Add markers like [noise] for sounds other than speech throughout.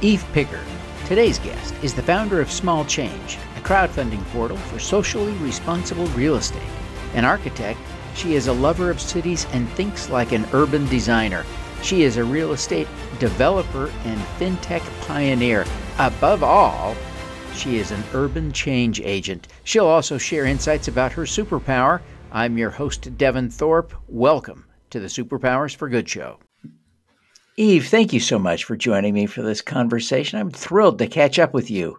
Eve Picker. Today's guest is the founder of Small Change, a crowdfunding portal for socially responsible real estate. An architect, she is a lover of cities and thinks like an urban designer. She is a real estate developer and fintech pioneer. Above all, she is an urban change agent. She'll also share insights about her superpower. I'm your host, Devin Thorpe. Welcome to the Superpowers for Good show. Eve, thank you so much for joining me for this conversation. I'm thrilled to catch up with you.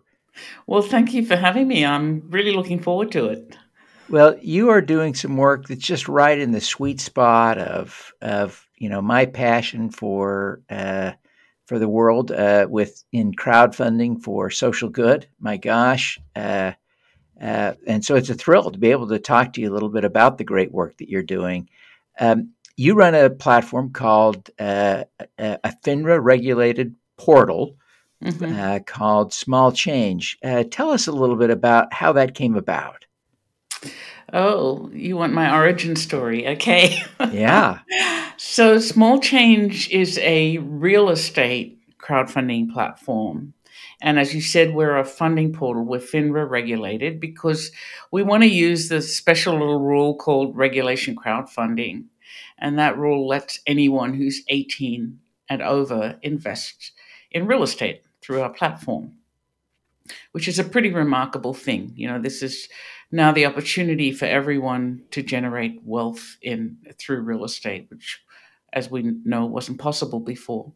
Well, thank you for having me. I'm really looking forward to it. Well, you are doing some work that's just right in the sweet spot of of you know my passion for uh, for the world uh, with in crowdfunding for social good. My gosh, uh, uh, and so it's a thrill to be able to talk to you a little bit about the great work that you're doing. Um, you run a platform called uh, a, FINRA regulated portal mm-hmm. uh, called Small Change. Uh, tell us a little bit about how that came about. Oh, you want my origin story? Okay. Yeah. [laughs] so, Small Change is a real estate crowdfunding platform. And as you said, we're a funding portal. We're FINRA regulated because we want to use the special little rule called regulation crowdfunding. And that rule lets anyone who's 18 and over invest in real estate through our platform, which is a pretty remarkable thing. You know, this is now the opportunity for everyone to generate wealth in through real estate, which as we know wasn't possible before.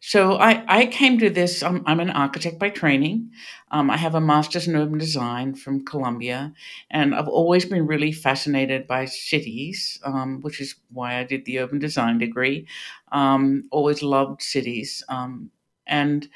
So I, I came to this. I'm, I'm an architect by training. Um, I have a master's in urban design from Columbia, and I've always been really fascinated by cities, um, which is why I did the urban design degree. Um, always loved cities, um, and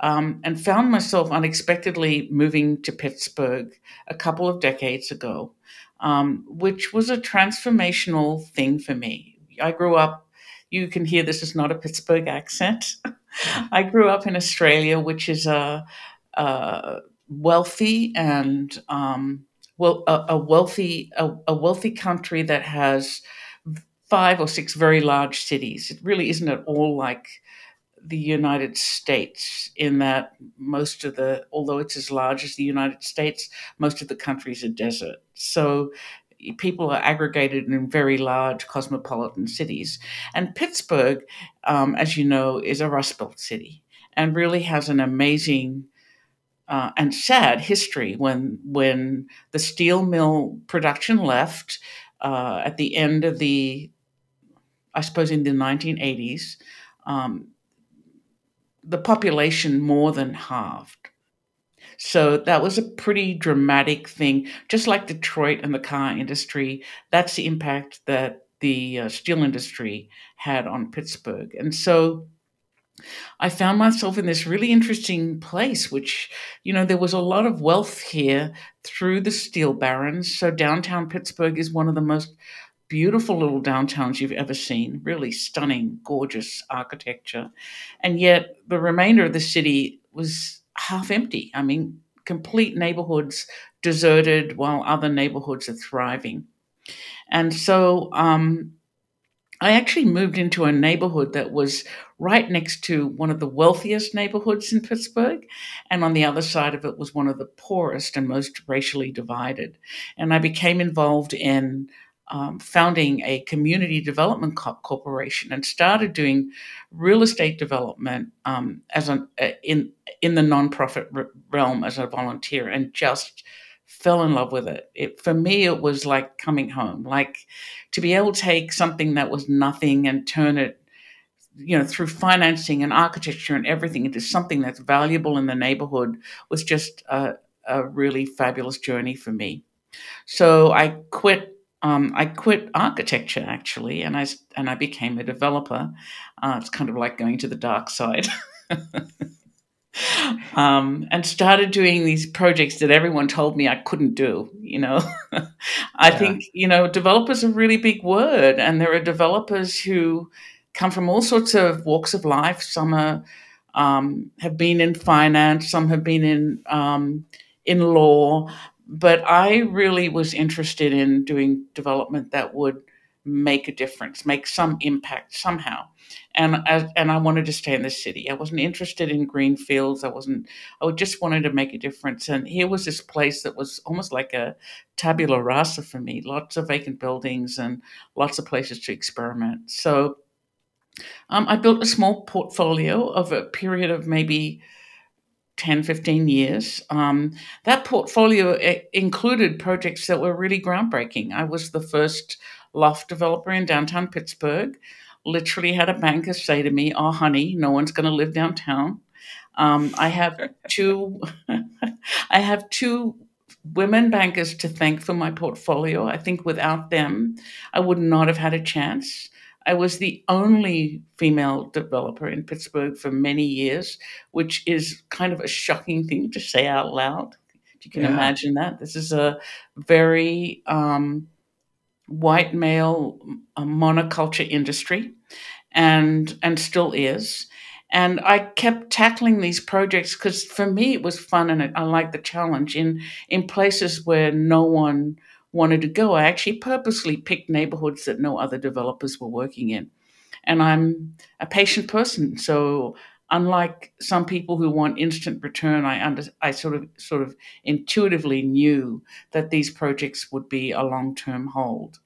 um, and found myself unexpectedly moving to Pittsburgh a couple of decades ago, um, which was a transformational thing for me. I grew up you can hear this is not a Pittsburgh accent. [laughs] I grew up in Australia, which is a, a wealthy and um, well, a, a wealthy a, a, wealthy country that has five or six very large cities. It really isn't at all like the United States in that most of the, although it's as large as the United States, most of the country is a desert. So people are aggregated in very large cosmopolitan cities. And Pittsburgh, um, as you know, is a Rust Belt city and really has an amazing uh, and sad history when when the steel mill production left uh, at the end of the, I suppose, in the 1980s. Um, the population more than halved. So that was a pretty dramatic thing. Just like Detroit and the car industry, that's the impact that the uh, steel industry had on Pittsburgh. And so I found myself in this really interesting place, which, you know, there was a lot of wealth here through the steel barons. So downtown Pittsburgh is one of the most beautiful little downtowns you've ever seen, really stunning, gorgeous architecture. And yet the remainder of the city was half empty. I mean, complete neighborhoods deserted while other neighborhoods are thriving. And so um, I actually moved into a neighborhood that was right next to one of the wealthiest neighborhoods in Pittsburgh. And on the other side of it was one of the poorest and most racially divided. And I became involved in um, founding a community development co- corporation and started doing real estate development um, as an uh, in in the nonprofit realm as a volunteer, and just fell in love with it. it. For me, it was like coming home, like to be able to take something that was nothing and turn it, you know, through financing and architecture and everything into something that's valuable in the neighborhood was just a, a really fabulous journey for me. So I quit um, I quit architecture actually, and I and I became a developer. Uh, it's kind of like going to the dark side, [laughs] um, and started doing these projects that everyone told me I couldn't do. You know, [laughs] I yeah. think you know developers are a really big word, and there are developers who come from all sorts of walks of life. Some are um, have been in finance, some have been in um, in law, but I really was interested in doing development that would make a difference, make some impact somehow. And as, and I wanted to stay in the city. I wasn't interested in green fields. I wasn't. I just wanted to make a difference. And here was this place that was almost like a tabula rasa for me. Lots of vacant buildings and lots of places to experiment. So um, I built a small portfolio of a period of maybe 10, 15 years. Um, that portfolio eh, included projects that were really groundbreaking. I was the first loft developer in downtown Pittsburgh. Literally had a banker say to me, Oh, honey, no one's going to live downtown. Um, I have [laughs] two. [laughs] I have two women bankers to thank for my portfolio. I think without them, I would not have had a chance. I was the only female developer in Pittsburgh for many years, which is kind of a shocking thing to say out loud. You can yeah. imagine that. This is a very um, white male monoculture industry and and still is. And I kept tackling these projects because for me it was fun and I liked the challenge in in places where no one wanted to go. I actually purposely picked neighborhoods that no other developers were working in. And I'm a patient person, so unlike some people who want instant return, I under, I sort of sort of intuitively knew that these projects would be a long term hold.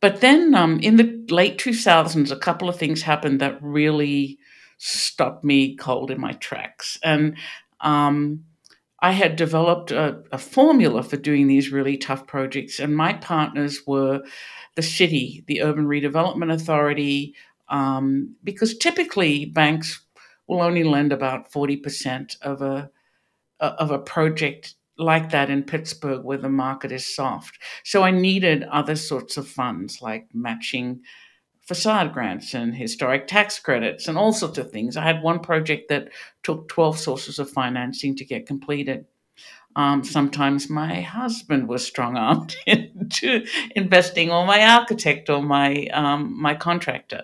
But then um, in the late 2000s, a couple of things happened that really stopped me cold in my tracks. And um, I had developed a, a, formula for doing these really tough projects, and my partners were the city, the Urban Redevelopment Authority, um, because typically banks will only lend about forty percent of a of a project like that in Pittsburgh, where the market is soft. So I needed other sorts of funds like matching facade grants and historic tax credits and all sorts of things. I had one project that took 12 sources of financing to get completed. Um, sometimes my husband was strong armed [laughs] into investing, or my architect, or my um, my contractor.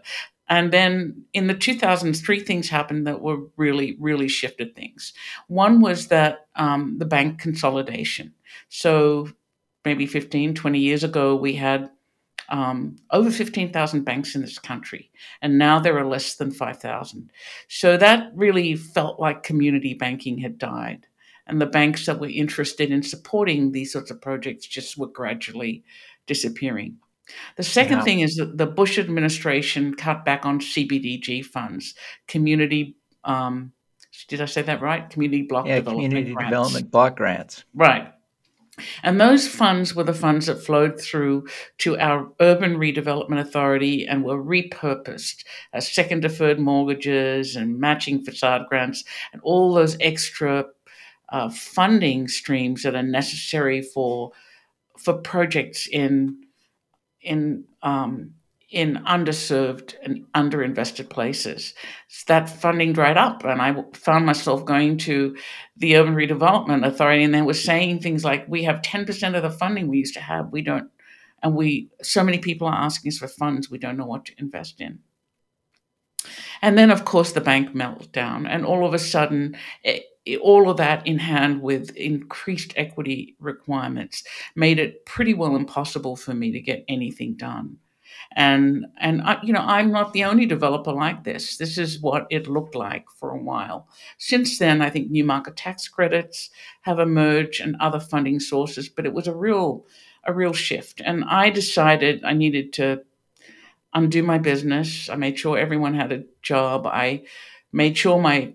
And then in the 2000s, three things happened that were really, really shifted things. One was that um, the bank consolidation. So maybe 15, 20 years ago, we had um, over 15,000 banks in this country, and now there are less than 5,000. So that really felt like community banking had died. And the banks that were interested in supporting these sorts of projects just were gradually disappearing. The second yeah. thing is that the Bush administration cut back on CBDG funds, community. Um, did I say that right? Community block yeah, development community grants. development block grants. Right. And those funds were the funds that flowed through to our Urban Redevelopment Authority and were repurposed as second deferred mortgages and matching facade grants and all those extra uh, funding streams that are necessary for for projects in in um, in underserved and underinvested places. So that funding dried up, and I found myself going to the Urban Redevelopment Authority, and they were saying things like, "We have ten percent of the funding we used to have. We don't, and we so many people are asking us for funds. We don't know what to invest in." And then, of course, the bank meltdown, and all of a sudden. It, all of that in hand with increased equity requirements made it pretty well impossible for me to get anything done and and I, you know i'm not the only developer like this. This is what it looked like for a while. Since then i think new market tax credits have emerged and other funding sources but it was a real a real shift. And i decided i needed to undo my business. I made sure everyone had a job. I made sure my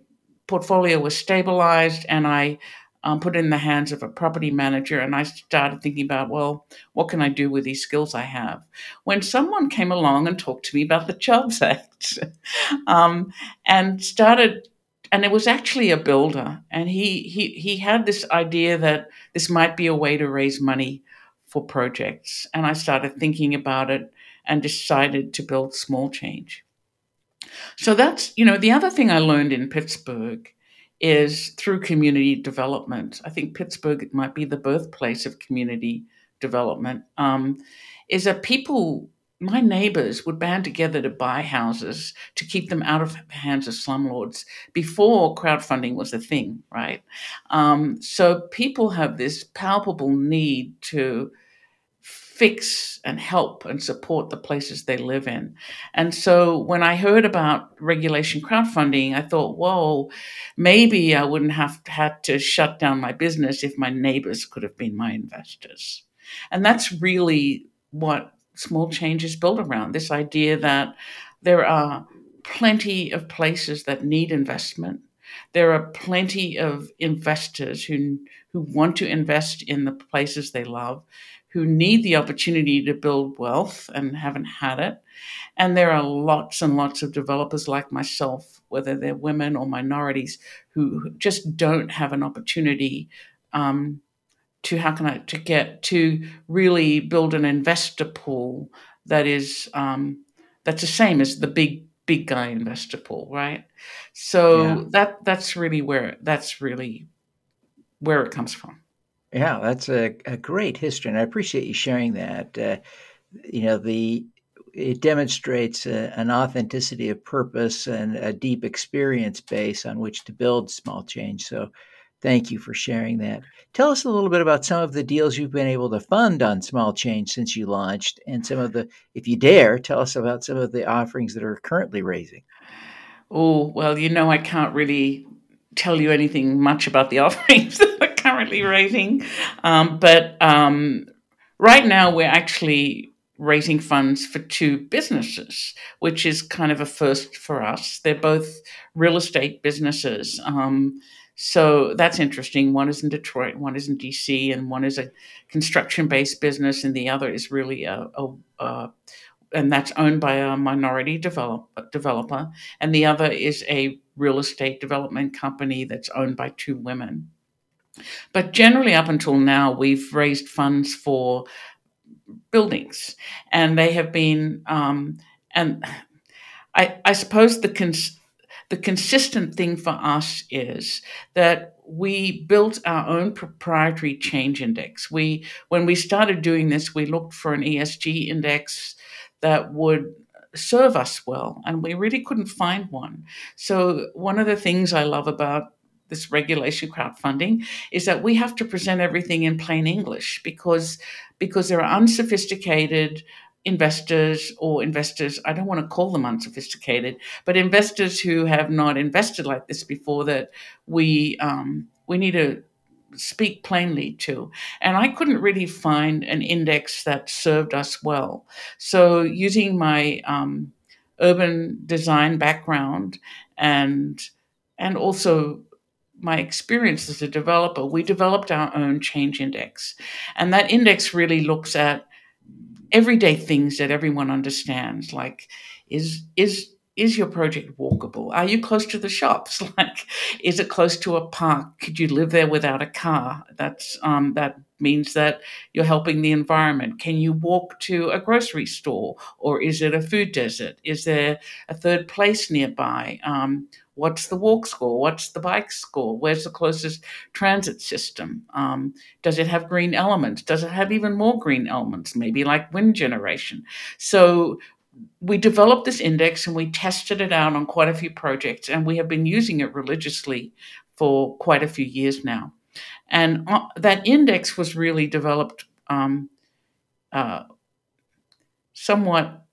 portfolio was stabilized and i um, put in the hands of a property manager and I started thinking about, well, what can I do with these skills I have? When someone came along and talked to me about the Jobs Act [laughs] um, and started, and it was actually a builder, and he, he, he had this idea that this might be a way to raise money for projects. And I started thinking about it and decided to build small change. So that's, you know, the other thing I learned in Pittsburgh is through community development. I think Pittsburgh might be the birthplace of community development. Um, is that people, my neighbors, would band together to buy houses to keep them out of the hands of slumlords before crowdfunding was a thing, right? Um, so people have this palpable need to fix and help and support the places they live in. And so when I heard about regulation crowdfunding, I thought, whoa, maybe I wouldn't have had to shut down my business if my neighbors could have been my investors. And that's really what small change is built around this idea that there are plenty of places that need investment. There are plenty of investors who, who want to invest in the places they love who need the opportunity to build wealth and haven't had it. And there are lots and lots of developers like myself, whether they're women or minorities, who just don't have an opportunity um, to how can I to get to really build an investor pool that is um, that's the same as the big big guy investor pool, right? So yeah. that that's really where that's really where it comes from. Yeah, that's a, a great history, and I appreciate you sharing that. Uh, you know, the it demonstrates a, an authenticity of purpose and a deep experience base on which to build small change. So, thank you for sharing that. Tell us a little bit about some of the deals you've been able to fund on small change since you launched, and some of the, if you dare, tell us about some of the offerings that are currently raising. Oh well, you know, I can't really tell you anything much about the [laughs] offerings currently raising. Um, but um, right now, we're actually raising funds for two businesses, which is kind of a first for us. They're both real estate businesses. Um, so that's interesting. One is in Detroit, one is in DC, and one is a construction based business, and the other is really a, a, a and that's owned by a minority develop, developer, and the other is a real estate development company that's owned by two women. But generally, up until now, we've raised funds for buildings, and they have been, um, and I, I suppose the cons- the consistent thing for us is that we built our own proprietary change index. We, when we started doing this, we looked for an ESG index that would serve us well, and we really couldn't find one. So, one of the things I love about this regulation crowdfunding is that we have to present everything in plain English because because there are unsophisticated investors or investors I don't want to call them unsophisticated but investors who have not invested like this before that we um, we need to speak plainly to. And I couldn't really find an index that served us well. So using my um, urban design background and and also my experience as a developer, we developed our own change index. And that index really looks at everyday things that everyone understands, like is is is your project walkable? Are you close to the shops? [laughs] Like, is it close to a park? Could you live there without a car? That's um, that means that you're helping the environment. Can you walk to a grocery store, or is it a food desert? Is there a third place nearby? Um, What's the walk score? What's the bike score? Where's the closest transit system? Um, does it have green elements? Does it have even more green elements, maybe like wind generation? So we developed this index and we tested it out on quite a few projects, and we have been using it religiously for quite a few years now. And uh, that index was really developed um, uh, somewhat.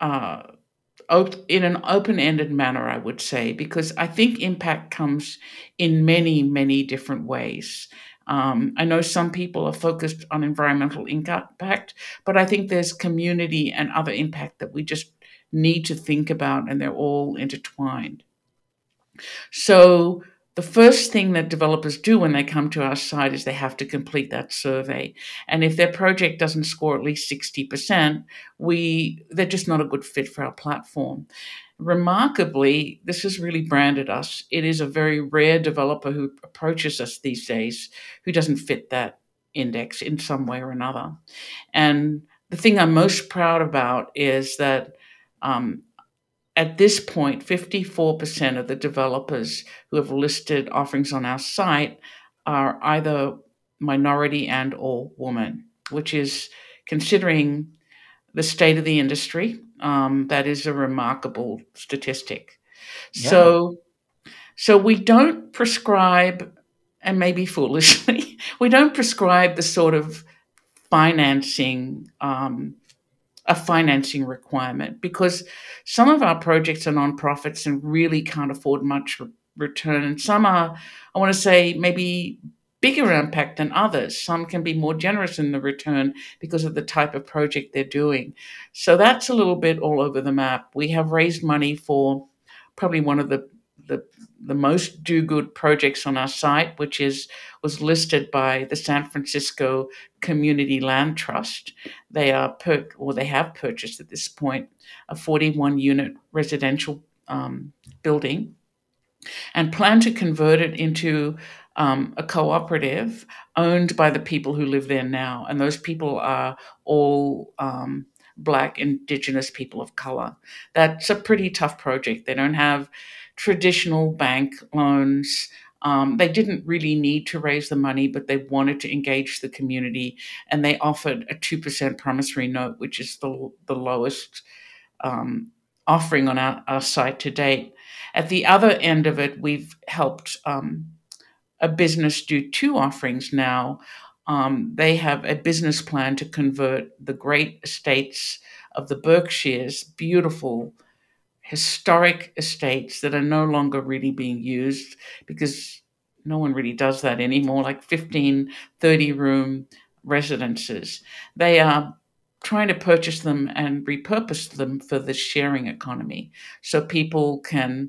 Uh, in an open ended manner, I would say, because I think impact comes in many, many different ways. Um, I know some people are focused on environmental impact, but I think there's community and other impact that we just need to think about, and they're all intertwined. So, the first thing that developers do when they come to our site is they have to complete that survey. And if their project doesn't score at least 60%, we they're just not a good fit for our platform. Remarkably, this has really branded us. It is a very rare developer who approaches us these days who doesn't fit that index in some way or another. And the thing I'm most proud about is that um, at this point, 54% of the developers who have listed offerings on our site are either minority and or woman, which is considering the state of the industry, um, that is a remarkable statistic. Yeah. So, so we don't prescribe, and maybe foolishly, [laughs] we don't prescribe the sort of financing um, a financing requirement because some of our projects are nonprofits and really can't afford much re- return, and some are, I want to say, maybe bigger impact than others. Some can be more generous in the return because of the type of project they're doing. So that's a little bit all over the map. We have raised money for probably one of the the, the most do good projects on our site, which is was listed by the San Francisco Community Land Trust. They are per, or they have purchased at this point a 41 unit residential um, building and plan to convert it into um, a cooperative owned by the people who live there now. And those people are all um, Black, Indigenous people of color. That's a pretty tough project. They don't have traditional bank loans. Um, they didn't really need to raise the money, but they wanted to engage the community, and they offered a two percent promissory note, which is the the lowest um, offering on our, our, site to date. At the other end of it, we've helped um, a business do two offerings now. Um, they have a business plan to convert the great estates of the Berkshires, beautiful historic estates that are no longer really being used because no one really does that anymore, like 15, 30 room residences. They are trying to purchase them and repurpose them for the sharing economy so people can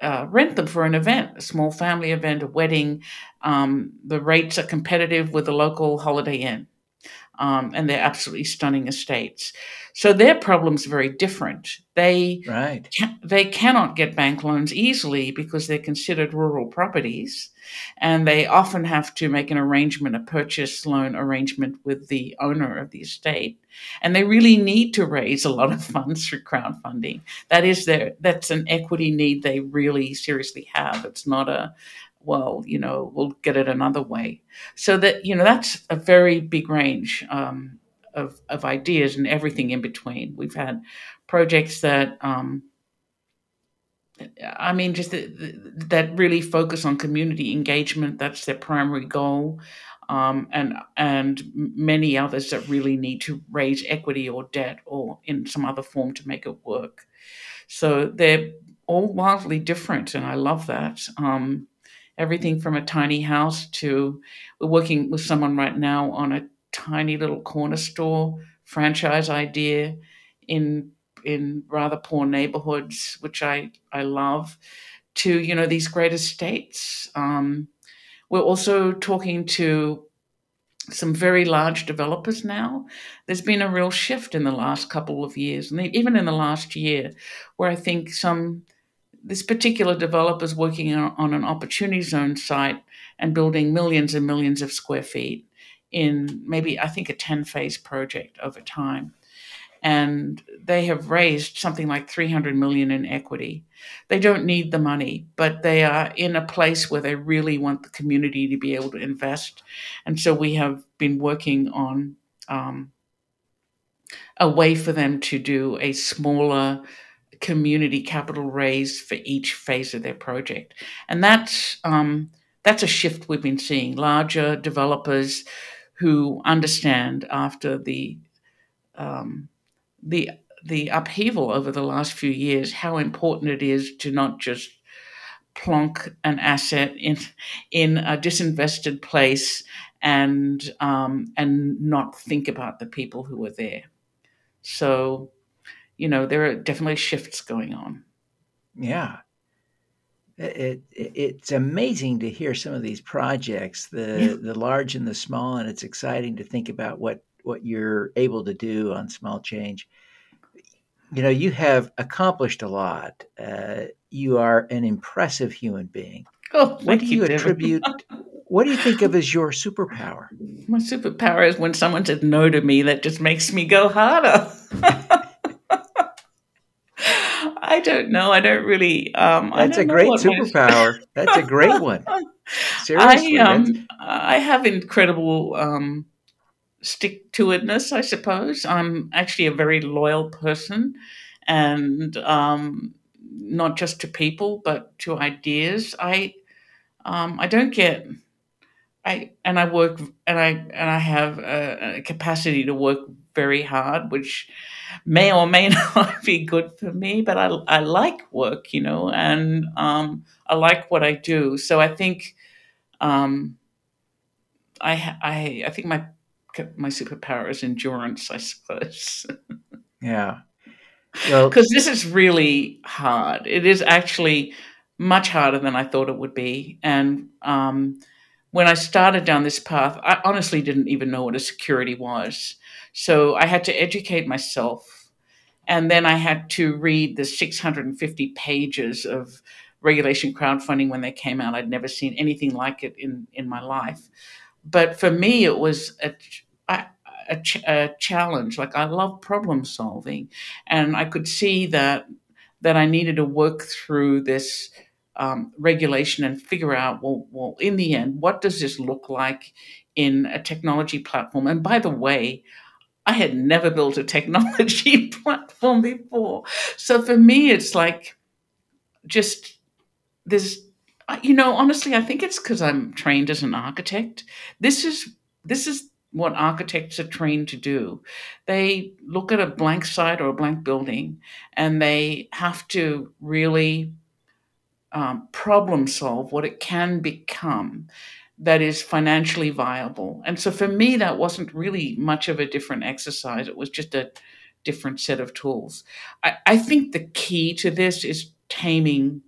uh, rent them for an event, a small family event, a wedding. Um, the rates are competitive with the local Holiday Inn um, and they're absolutely stunning estates. So their problem's very different. They right. Ca- they cannot get bank loans easily because they're considered rural properties, and they often have to make an arrangement, a purchase loan arrangement with the owner of the estate, and they really need to raise a lot of [laughs] funds through crowdfunding. That is their that's an equity need they really seriously have. It's not a well, you know, we'll get it another way. So that, you know, that's a very big range um, of, of ideas and everything in between. We've had projects that, um, I mean, just the, the, that really focus on community engagement. That's their primary goal. Um, and and many others that really need to raise equity or debt or in some other form to make it work. So they're all wildly different, and I love that. Um, everything from a tiny house to we're working with someone right now on a tiny little corner store franchise idea in in rather poor neighborhoods, which I I love, to you know these great estates. Um, we're also talking to some very large developers now. There's been a real shift in the last couple of years, and even in the last year, where I think some this particular developer is working on an opportunity zone site and building millions and millions of square feet in maybe I think a 10 phase project over time. And they have raised something like 300 million in equity. They don't need the money, but they are in a place where they really want the community to be able to invest. And so we have been working on um, a way for them to do a smaller community capital raise for each phase of their project, and that's um, that's a shift we've been seeing. Larger developers who understand after the um, the the upheaval over the last few years how important it is to not just plonk an asset in in a disinvested place and um, and not think about the people who are there. So you know, there are definitely shifts going on. Yeah. It, it, it's amazing to hear some of these projects, the yeah. the large and the small, and it's exciting to think about what what you're able to do on small change. You know, you have accomplished a lot. Uh, you are an impressive human being. Oh, what do you, you attribute? what do you think of as your superpower? [laughs] My superpower is when someone says no to me. That just makes me go harder. I don't know. I don't really. Um, That's a great superpower. That's a great [laughs] one. Seriously, I um, I have incredible um, stick to itness. I suppose I'm actually a very loyal person, and um, not just to people but to ideas. I um, I don't get I and I work and I and I have a, a capacity to work very hard, which may or may [laughs] not be good for me, but I, I like work, you know, and um, I like what I do. So I think um, I, I I think my my superpower is endurance, I suppose. [laughs] yeah. Well, because this is really hard. It is actually much harder than I thought it would be, and um, when I started down this path, I honestly didn't even know what a security was. So I had to educate myself. And then I had to read the 650 pages of regulation crowdfunding when they came out. I'd never seen anything like it in, in my life. But for me, it was a, a, a, challenge. Like I love problem solving. And I could see that that I needed to work through this um, regulation and figure out, well, well, in the end, what does this look like in a technology platform? And by the way, I had never built a [laughs] technology platform before. So for me, it's like just there's, you know, honestly, I think it's because I'm trained as an architect. This is this is what architects are trained to do. They look at a blank site or a blank building, and they have to really um, problem solve what it can become that is financially viable. And so for me, that wasn't really much of a different exercise. It was just a different set of tools. I, I think the key to this is taming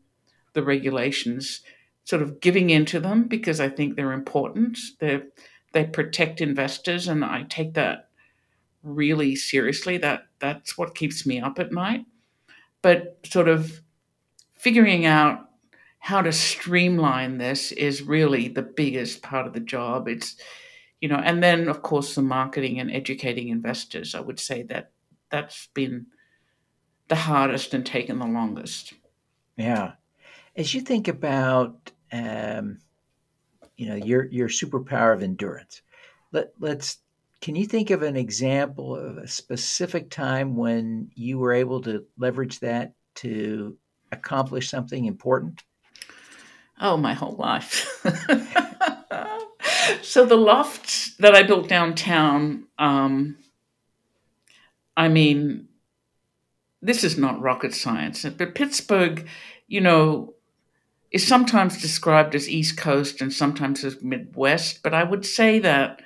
the regulations, sort of giving into them because I think they're important. They they protect investors, and I take that really seriously. That that's what keeps me up at night. But sort of figuring out how to streamline this is really the biggest part of the job. It's, you know, and then of course the marketing and educating investors. I would say that that's been the hardest and taken the longest. Yeah, as you think about, um, you know, your your superpower of endurance. Let let's. Can you think of an example of a specific time when you were able to leverage that to accomplish something important? Oh, my whole life. [laughs] so the loft that I built downtown, um, I mean, this is not rocket science, but Pittsburgh, you know, is sometimes described as East Coast and sometimes as Midwest, but I would say that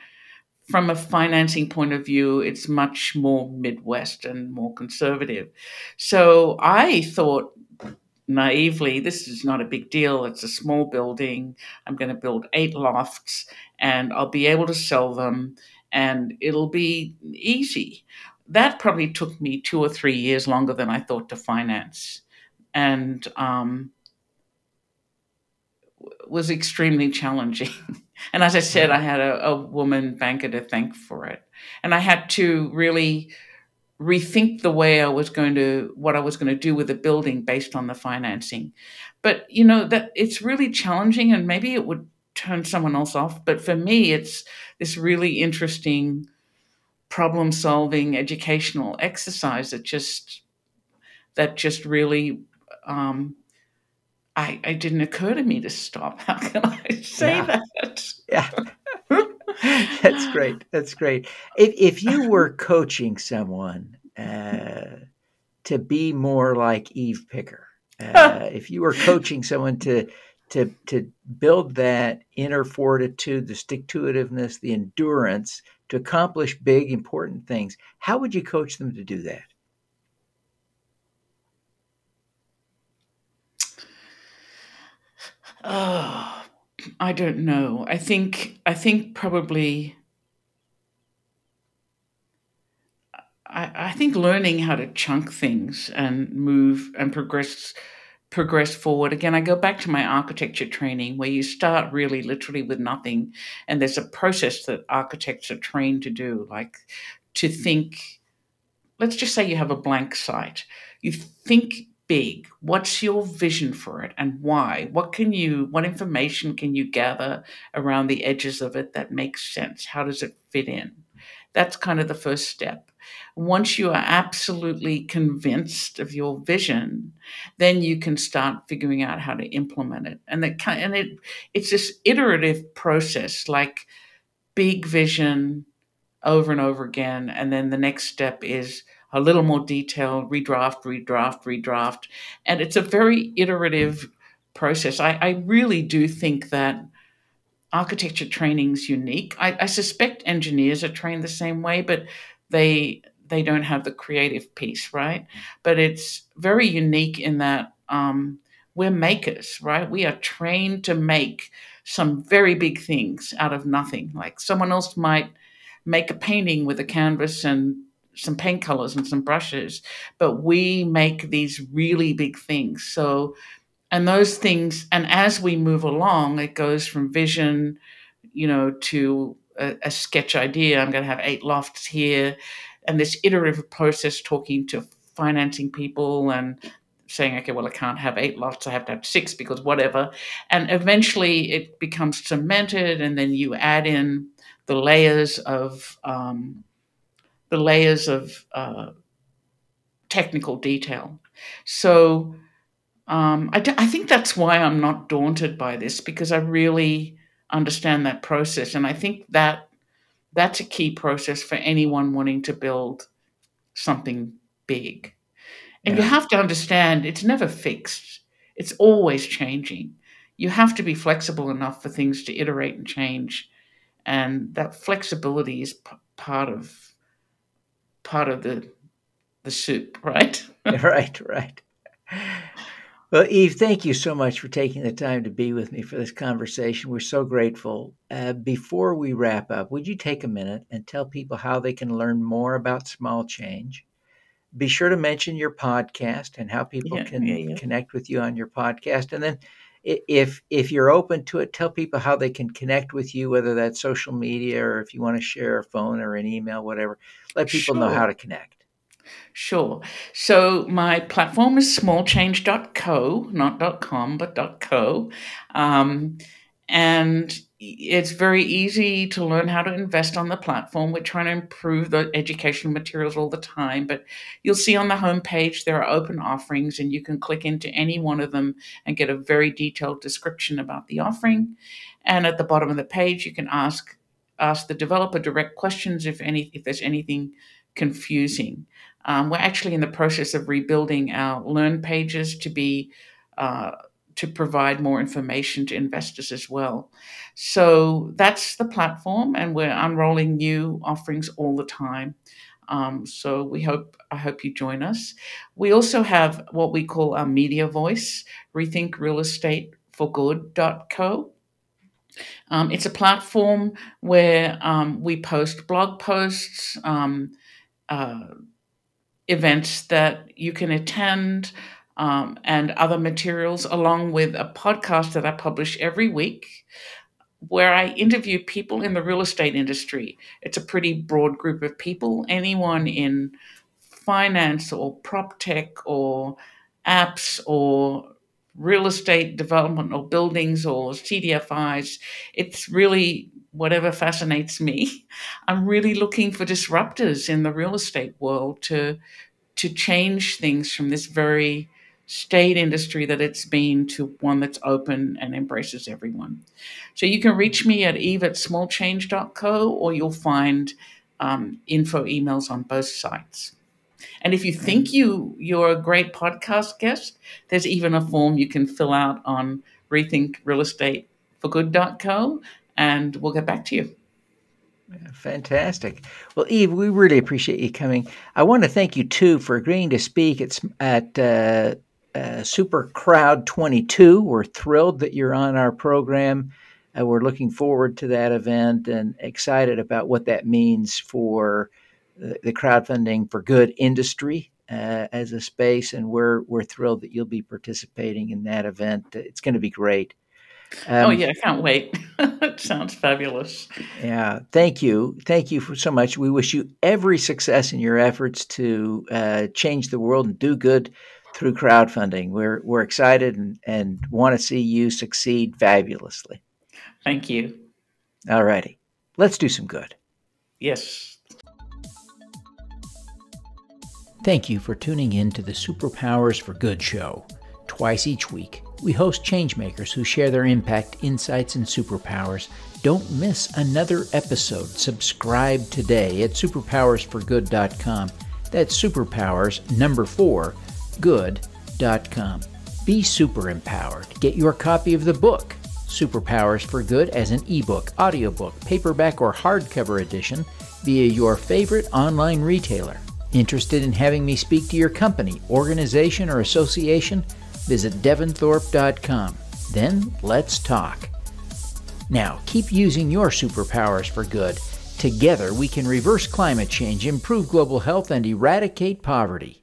from a financing point of view, it's much more Midwest and more conservative. So I thought naively, this is not a big deal. It's a small building. I'm going to build eight lofts and I'll be able to sell them and it'll be easy. That probably took me two or three years longer than I thought to finance. And um, was extremely challenging. [laughs] and as I said, I had a, a woman banker to thank for it. And I had to really rethink the way I was going to what I was going to do with the building based on the financing. But you know that it's really challenging and maybe it would turn someone else off, but for me it's this really interesting problem solving educational exercise that just that just really um, I, I didn't occur to me to stop. [laughs] How can I say Yeah. that? Yeah. [laughs] That's great. That's great. If if you were [laughs] coaching someone uh, to be more like Eve Picker, uh, [laughs] if you were coaching someone to to to build that inner fortitude, the stick to itiveness, the endurance to accomplish big important things, how would you coach them to do that? [sighs] Oh, I don't know. I think I think probably I, I think learning how to chunk things and move and progress progress forward. Again, I go back to my architecture training where you start really literally with nothing and there's a process that architects are trained to do, like to think let's just say you have a blank site. You think big. What's your vision for it and why? What can you what information can you gather around the edges of it that makes sense? How does it fit in? That's kind of the first step. Once you are absolutely convinced of your vision, then you can start figuring out how to implement it. And that and it it's this iterative process, like big vision over and over again, and then the next step is a little more detail, redraft, redraft, redraft, and it's a very iterative process. I, I really do think that architecture training is unique. I, I, suspect engineers are trained the same way, but they they don't have the creative piece, right? But it's very unique in that um, we're makers, right? We are trained to make some very big things out of nothing. Like someone else might make a painting with a canvas and some paint colors and some brushes, but we make these really big things. So and those things and as we move along it goes from vision you know to a, a sketch idea. I'm going to have eight lofts here and this iterative process talking to financing people and saying okay well i can't have eight lofts. I have to have six because whatever. And eventually it becomes cemented and then you add in the layers of um, the layers of uh, technical detail so um, I, d- I think that's why I'm not daunted by this because I really understand that process, and I think that that's a key process for anyone wanting to build something big. And yeah. you have to understand it's never fixed; it's always changing. You have to be flexible enough for things to iterate and change, and that flexibility is p- part of part of the the soup, [laughs] right? [laughs] right, right. Well, Eve, thank you so much for taking the time to be with me for this conversation. We're so grateful. Uh, before we wrap up, would you take a minute and tell people how they can learn more about Small Change? Be sure to mention your podcast and how people yeah, can yeah, yeah. connect with you on your podcast. And then, if if you're open to it, tell people how they can connect with you, whether that's social media or if you want to share a phone or an email, whatever. Let people sure. know how to connect. Sure. So my platform is smallchange.co, not .com, but .co. Um, and it's very easy to learn how to invest on the platform. We're trying to improve the educational materials all the time, but you'll see on the homepage there are open offerings, and you can click into any one of them and get a very detailed description about the offering. And at the bottom of the page, you can ask ask the developer direct questions if any if there's anything confusing. Um, we're actually in the process of rebuilding our learn pages to be uh, to provide more information to investors as well. So that's the platform, and we're unrolling new offerings all the time. Um, so we hope I hope you join us. We also have what we call our media voice, Rethink Real Estate for Good.co. Um, it's a platform where um, we post blog posts, um, uh, events that you can attend um, and other materials, along with a podcast that I publish every week where I interview people in the real estate industry. It's a pretty broad group of people, anyone in finance or prop tech or apps or real estate development or buildings or CDFIs. It's really whatever fascinates me. [laughs] I'm really looking for disruptors in the real estate world to to change things from this very state industry that it's been to one that's open and embraces everyone. So you can reach me at eve at smallchange.co or you'll find um, info emails on both sites. And if you think you you're a great podcast guest, there's even a form you can fill out on rethinkrealestateforgood.co and we'll get back to you. Fantastic. Well, Eve, we really appreciate you coming. I want to thank you too for agreeing to speak at, at uh, uh, Super Crowd 22. We're thrilled that you're on our program. Uh, we're looking forward to that event and excited about what that means for the, the crowdfunding for good industry uh, as a space. And we're we're thrilled that you'll be participating in that event. It's going to be great. Oh, um, oh yeah, I can't wait. it [laughs] sounds fabulous. Yeah, thank you, thank you for so much. We wish you every success in your efforts to uh, change the world and do good through crowdfunding. We're we're excited and, and want to see you succeed fabulously. Thank you. All righty, let's do some good. Yes. Thank you for tuning in to the Superpowers for Good show. Twice each week, we host changemakers who share their impact, insights, and superpowers. Don't miss another episode. Subscribe today at superpowersforgood.com. That's superpowers number 4 good.com. Be super empowered. Get your copy of the book Superpowers for Good as an ebook, audiobook, paperback, or hardcover edition via your favorite online retailer. Interested in having me speak to your company, organization, or association? Visit devinthorpe.com. Then let's talk. Now, keep using your superpowers for good. Together, we can reverse climate change, improve global health, and eradicate poverty.